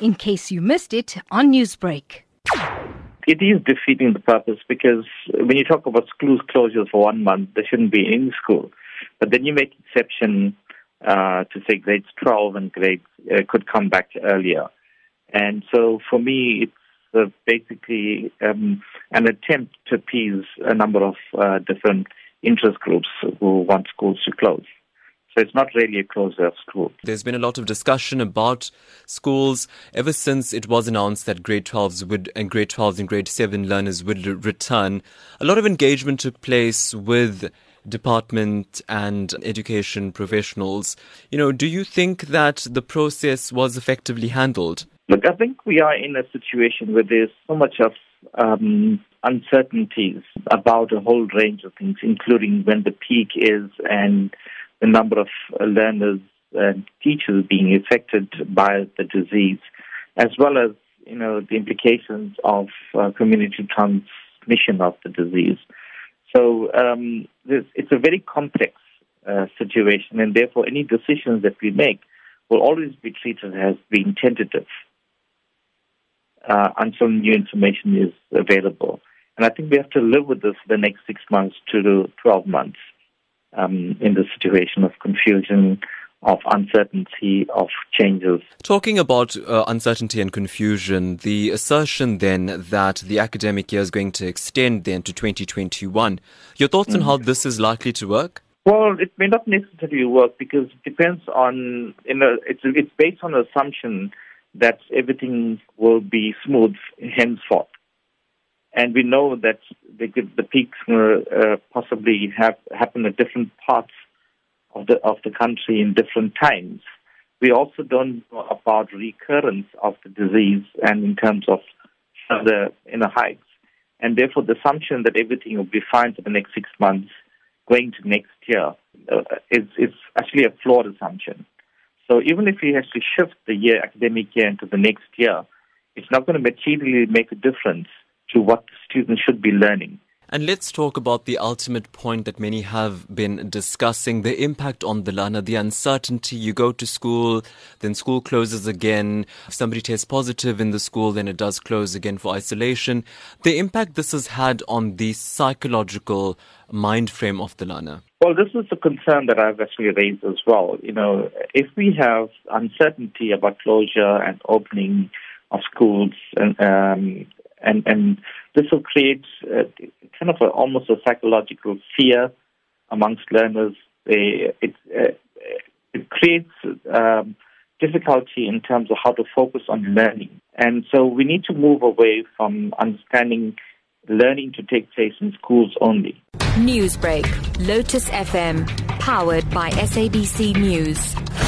in case you missed it on Newsbreak. It is defeating the purpose because when you talk about schools closures for one month, there shouldn't be any school. But then you make exception uh, to say grades 12 and grades uh, could come back earlier. And so for me, it's uh, basically um, an attempt to appease a number of uh, different interest groups who want schools to close. So it's not really a closure of schools. There's been a lot of discussion about schools ever since it was announced that grade 12s would and grade 12s and grade 7 learners would return. A lot of engagement took place with department and education professionals. You know, do you think that the process was effectively handled? Look, I think we are in a situation where there's so much of um, uncertainties about a whole range of things, including when the peak is and the number of learners and teachers being affected by the disease, as well as you know the implications of uh, community transmission of the disease. So um, it's a very complex uh, situation, and therefore any decisions that we make will always be treated as being tentative uh, until new information is available. And I think we have to live with this for the next six months to 12 months um, in the situation of confusion, of uncertainty, of changes. Talking about uh, uncertainty and confusion, the assertion then that the academic year is going to extend then to 2021. Your thoughts mm-hmm. on how this is likely to work? Well, it may not necessarily work because it depends on, you know, it's, it's based on the assumption that everything will be smooth henceforth. And we know that the, the peaks will uh, possibly have happen at different parts of the of the country in different times. We also don't know about recurrence of the disease and in terms of further inner heights. And therefore, the assumption that everything will be fine for the next six months going to next year uh, is, is actually a flawed assumption. So even if we to shift the year, academic year into the next year, it's not going to materially make a difference to what students should be learning. And let's talk about the ultimate point that many have been discussing the impact on the learner, the uncertainty. You go to school, then school closes again. If somebody tests positive in the school, then it does close again for isolation. The impact this has had on the psychological mind frame of the learner. Well, this is a concern that I've actually raised as well. You know, if we have uncertainty about closure and opening of schools and um, and and this will create uh, kind of a, almost a psychological fear amongst learners. They, it uh, it creates um, difficulty in terms of how to focus on learning, and so we need to move away from understanding learning to take place in schools only. Newsbreak, Lotus FM, powered by SABC News.